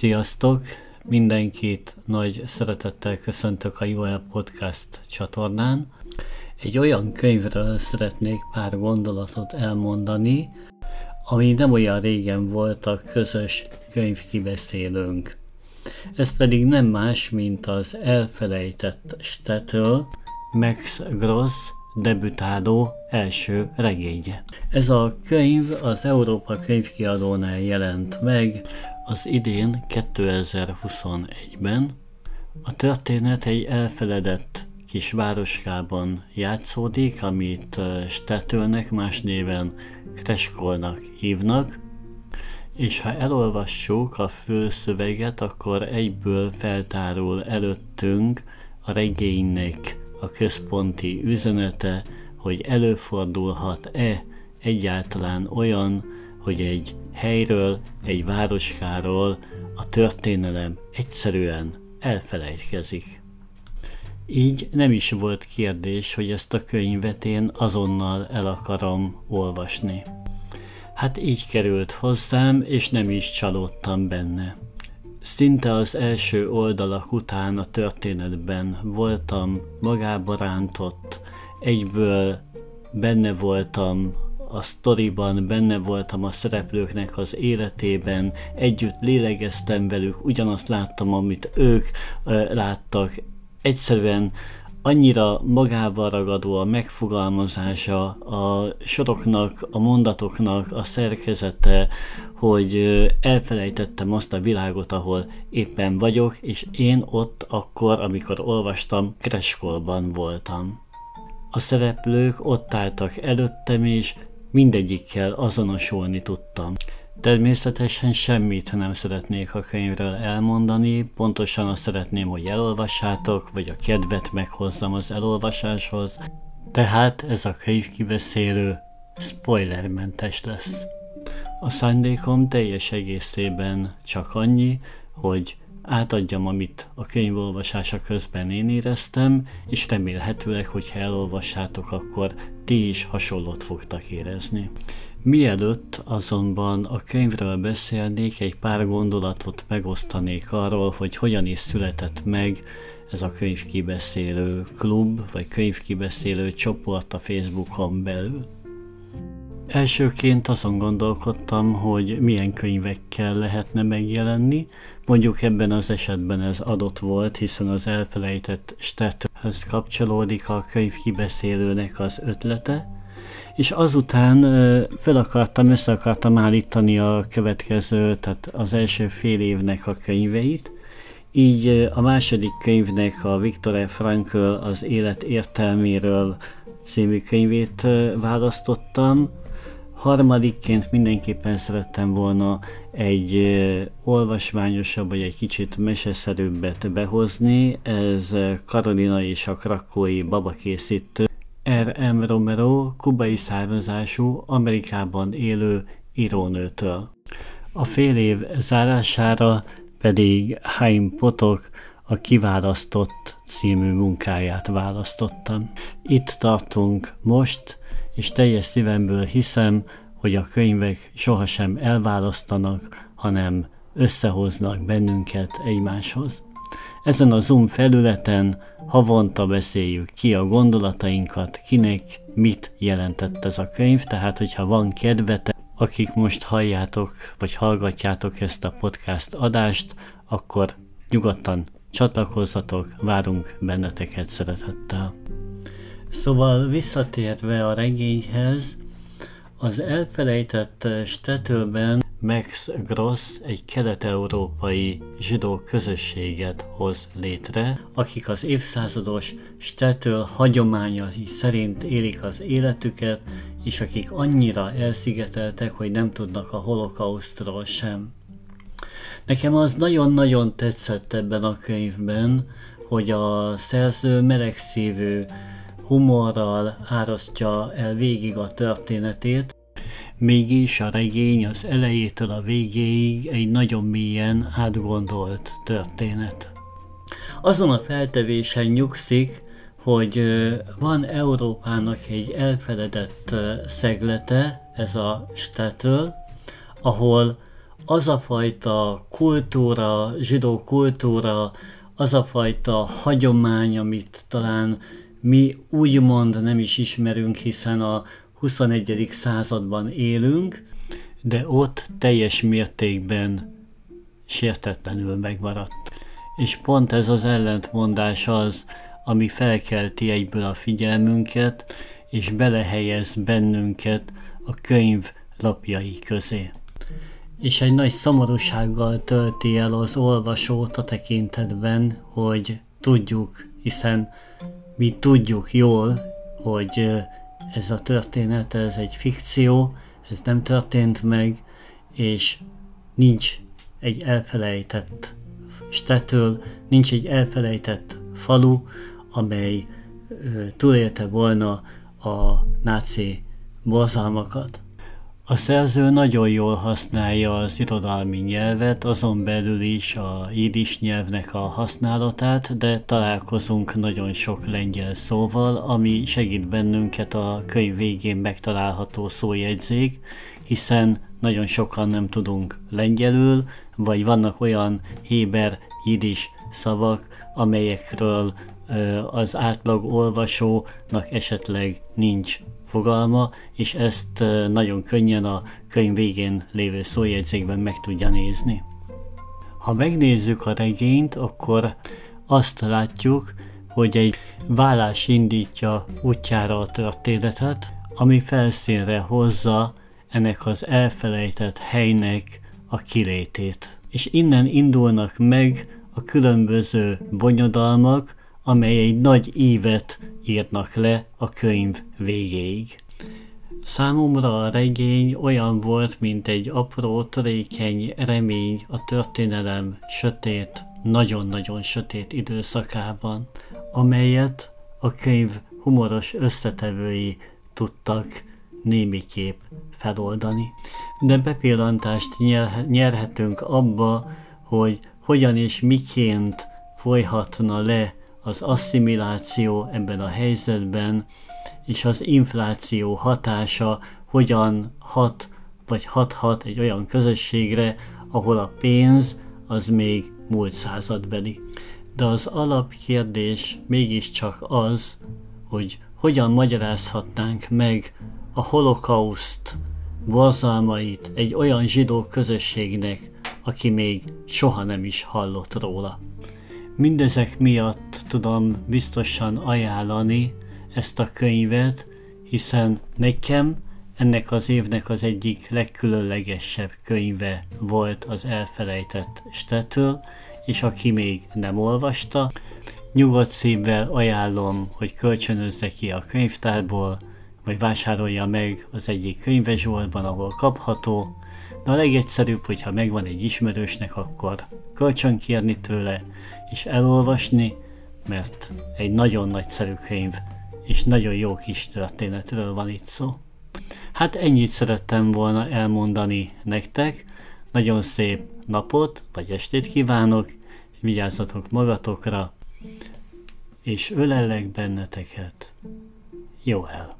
Sziasztok! Mindenkit nagy szeretettel köszöntök a UL Podcast csatornán. Egy olyan könyvről szeretnék pár gondolatot elmondani, ami nem olyan régen volt a közös könyvkibeszélőnk. Ez pedig nem más, mint az elfelejtett stetről Max Gross debütáló első regénye. Ez a könyv az Európa könyvkiadónál jelent meg az idén 2021-ben. A történet egy elfeledett kis városkában játszódik, amit Stetőnek más néven Kreskolnak hívnak, és ha elolvassuk a főszöveget, akkor egyből feltárul előttünk a regénynek a központi üzenete, hogy előfordulhat-e egyáltalán olyan, hogy egy helyről, egy városkáról a történelem egyszerűen elfelejtkezik. Így nem is volt kérdés, hogy ezt a könyvet én azonnal el akarom olvasni. Hát így került hozzám, és nem is csalódtam benne. Szinte az első oldalak után a történetben voltam magába rántott, egyből benne voltam a sztoriban, benne voltam a szereplőknek az életében, együtt lélegeztem velük, ugyanazt láttam, amit ők ö, láttak. Egyszerűen annyira magával ragadó a megfogalmazása, a soroknak, a mondatoknak a szerkezete, hogy elfelejtettem azt a világot, ahol éppen vagyok, és én ott akkor, amikor olvastam, Kreskolban voltam. A szereplők ott álltak előttem, és mindegyikkel azonosulni tudtam. Természetesen semmit nem szeretnék a könyvről elmondani, pontosan azt szeretném, hogy elolvassátok, vagy a kedvet meghozzam az elolvasáshoz, tehát ez a könyv kibeszélő spoilermentes lesz. A szándékom teljes egészében csak annyi, hogy átadjam, amit a könyv olvasása közben én éreztem, és remélhetőleg, hogyha elolvassátok, akkor ti is hasonlót fogtak érezni. Mielőtt azonban a könyvről beszélnék, egy pár gondolatot megosztanék arról, hogy hogyan is született meg ez a könyvkibeszélő klub, vagy könyvkibeszélő csoport a Facebookon belül. Elsőként azon gondolkodtam, hogy milyen könyvekkel lehetne megjelenni. Mondjuk ebben az esetben ez adott volt, hiszen az elfelejtett Stethez kapcsolódik a könyv kibeszélőnek az ötlete. És azután fel akartam, össze akartam állítani a következő, tehát az első fél évnek a könyveit. Így a második könyvnek a Viktor e. Frankl az élet értelméről című könyvét választottam, Harmadikként mindenképpen szerettem volna egy olvasmányosabb, vagy egy kicsit meseszerűbbet behozni. Ez Karolina és a krakói babakészítő R.M. Romero, kubai származású, Amerikában élő írónőtől. A fél év zárására pedig Haim Potok a Kiválasztott című munkáját választottam. Itt tartunk most, és teljes szívemből hiszem, hogy a könyvek sohasem elválasztanak, hanem összehoznak bennünket egymáshoz. Ezen a Zoom felületen havonta beszéljük ki a gondolatainkat, kinek mit jelentett ez a könyv, tehát hogyha van kedvete, akik most halljátok, vagy hallgatjátok ezt a podcast adást, akkor nyugodtan csatlakozzatok, várunk benneteket szeretettel. Szóval visszatérve a regényhez, az elfelejtett Stetőben Max Gross egy kelet-európai zsidó közösséget hoz létre, akik az évszázados Stetől hagyományai szerint élik az életüket, és akik annyira elszigeteltek, hogy nem tudnak a holokausztról sem. Nekem az nagyon-nagyon tetszett ebben a könyvben, hogy a szerző melegszívű humorral árasztja el végig a történetét, mégis a regény az elejétől a végéig egy nagyon mélyen átgondolt történet. Azon a feltevésen nyugszik, hogy van Európának egy elfeledett szeglete, ez a Stetl, ahol az a fajta kultúra, zsidó kultúra, az a fajta hagyomány, amit talán mi úgymond nem is ismerünk, hiszen a 21. században élünk, de ott teljes mértékben sértetlenül megmaradt. És pont ez az ellentmondás az, ami felkelti egyből a figyelmünket, és belehelyez bennünket a könyv lapjai közé. És egy nagy szomorúsággal tölti el az olvasót a tekintetben, hogy tudjuk, hiszen mi tudjuk jól, hogy ez a történet, ez egy fikció, ez nem történt meg, és nincs egy elfelejtett stetől, nincs egy elfelejtett falu, amely túlélte volna a náci borzalmakat. A szerző nagyon jól használja az irodalmi nyelvet, azon belül is a jiddis nyelvnek a használatát, de találkozunk nagyon sok lengyel szóval, ami segít bennünket a könyv végén megtalálható szójegyzék, hiszen nagyon sokan nem tudunk lengyelül, vagy vannak olyan héber jiddis szavak, amelyekről az átlag olvasónak esetleg nincs fogalma, és ezt nagyon könnyen a könyv végén lévő szójegyzékben meg tudja nézni. Ha megnézzük a regényt, akkor azt látjuk, hogy egy vállás indítja útjára a történetet, ami felszínre hozza ennek az elfelejtett helynek a kilétét. És innen indulnak meg a különböző bonyodalmak, amely egy nagy ívet írnak le a könyv végéig. Számomra a regény olyan volt, mint egy apró, törékeny remény a történelem sötét, nagyon-nagyon sötét időszakában, amelyet a könyv humoros összetevői tudtak némiképp feloldani. De bepillantást nyerhetünk abba, hogy hogyan és miként folyhatna le az asszimiláció ebben a helyzetben, és az infláció hatása hogyan hat, vagy hathat egy olyan közösségre, ahol a pénz az még múlt századbeli. De az alapkérdés mégiscsak az, hogy hogyan magyarázhatnánk meg a holokauszt borzalmait egy olyan zsidó közösségnek, aki még soha nem is hallott róla. Mindezek miatt tudom biztosan ajánlani ezt a könyvet, hiszen nekem ennek az évnek az egyik legkülönlegesebb könyve volt az elfelejtett Stetől, és aki még nem olvasta, nyugodt szívvel ajánlom, hogy kölcsönözze ki a könyvtárból, vagy vásárolja meg az egyik könyvezsoltban, ahol kapható, de a legegyszerűbb, hogyha megvan egy ismerősnek, akkor kölcsön kérni tőle, és elolvasni, mert egy nagyon nagyszerű könyv, és nagyon jó kis történetről van itt szó. Hát ennyit szerettem volna elmondani nektek, nagyon szép napot, vagy estét kívánok, vigyázzatok magatokra, és ölellek benneteket. Jó el!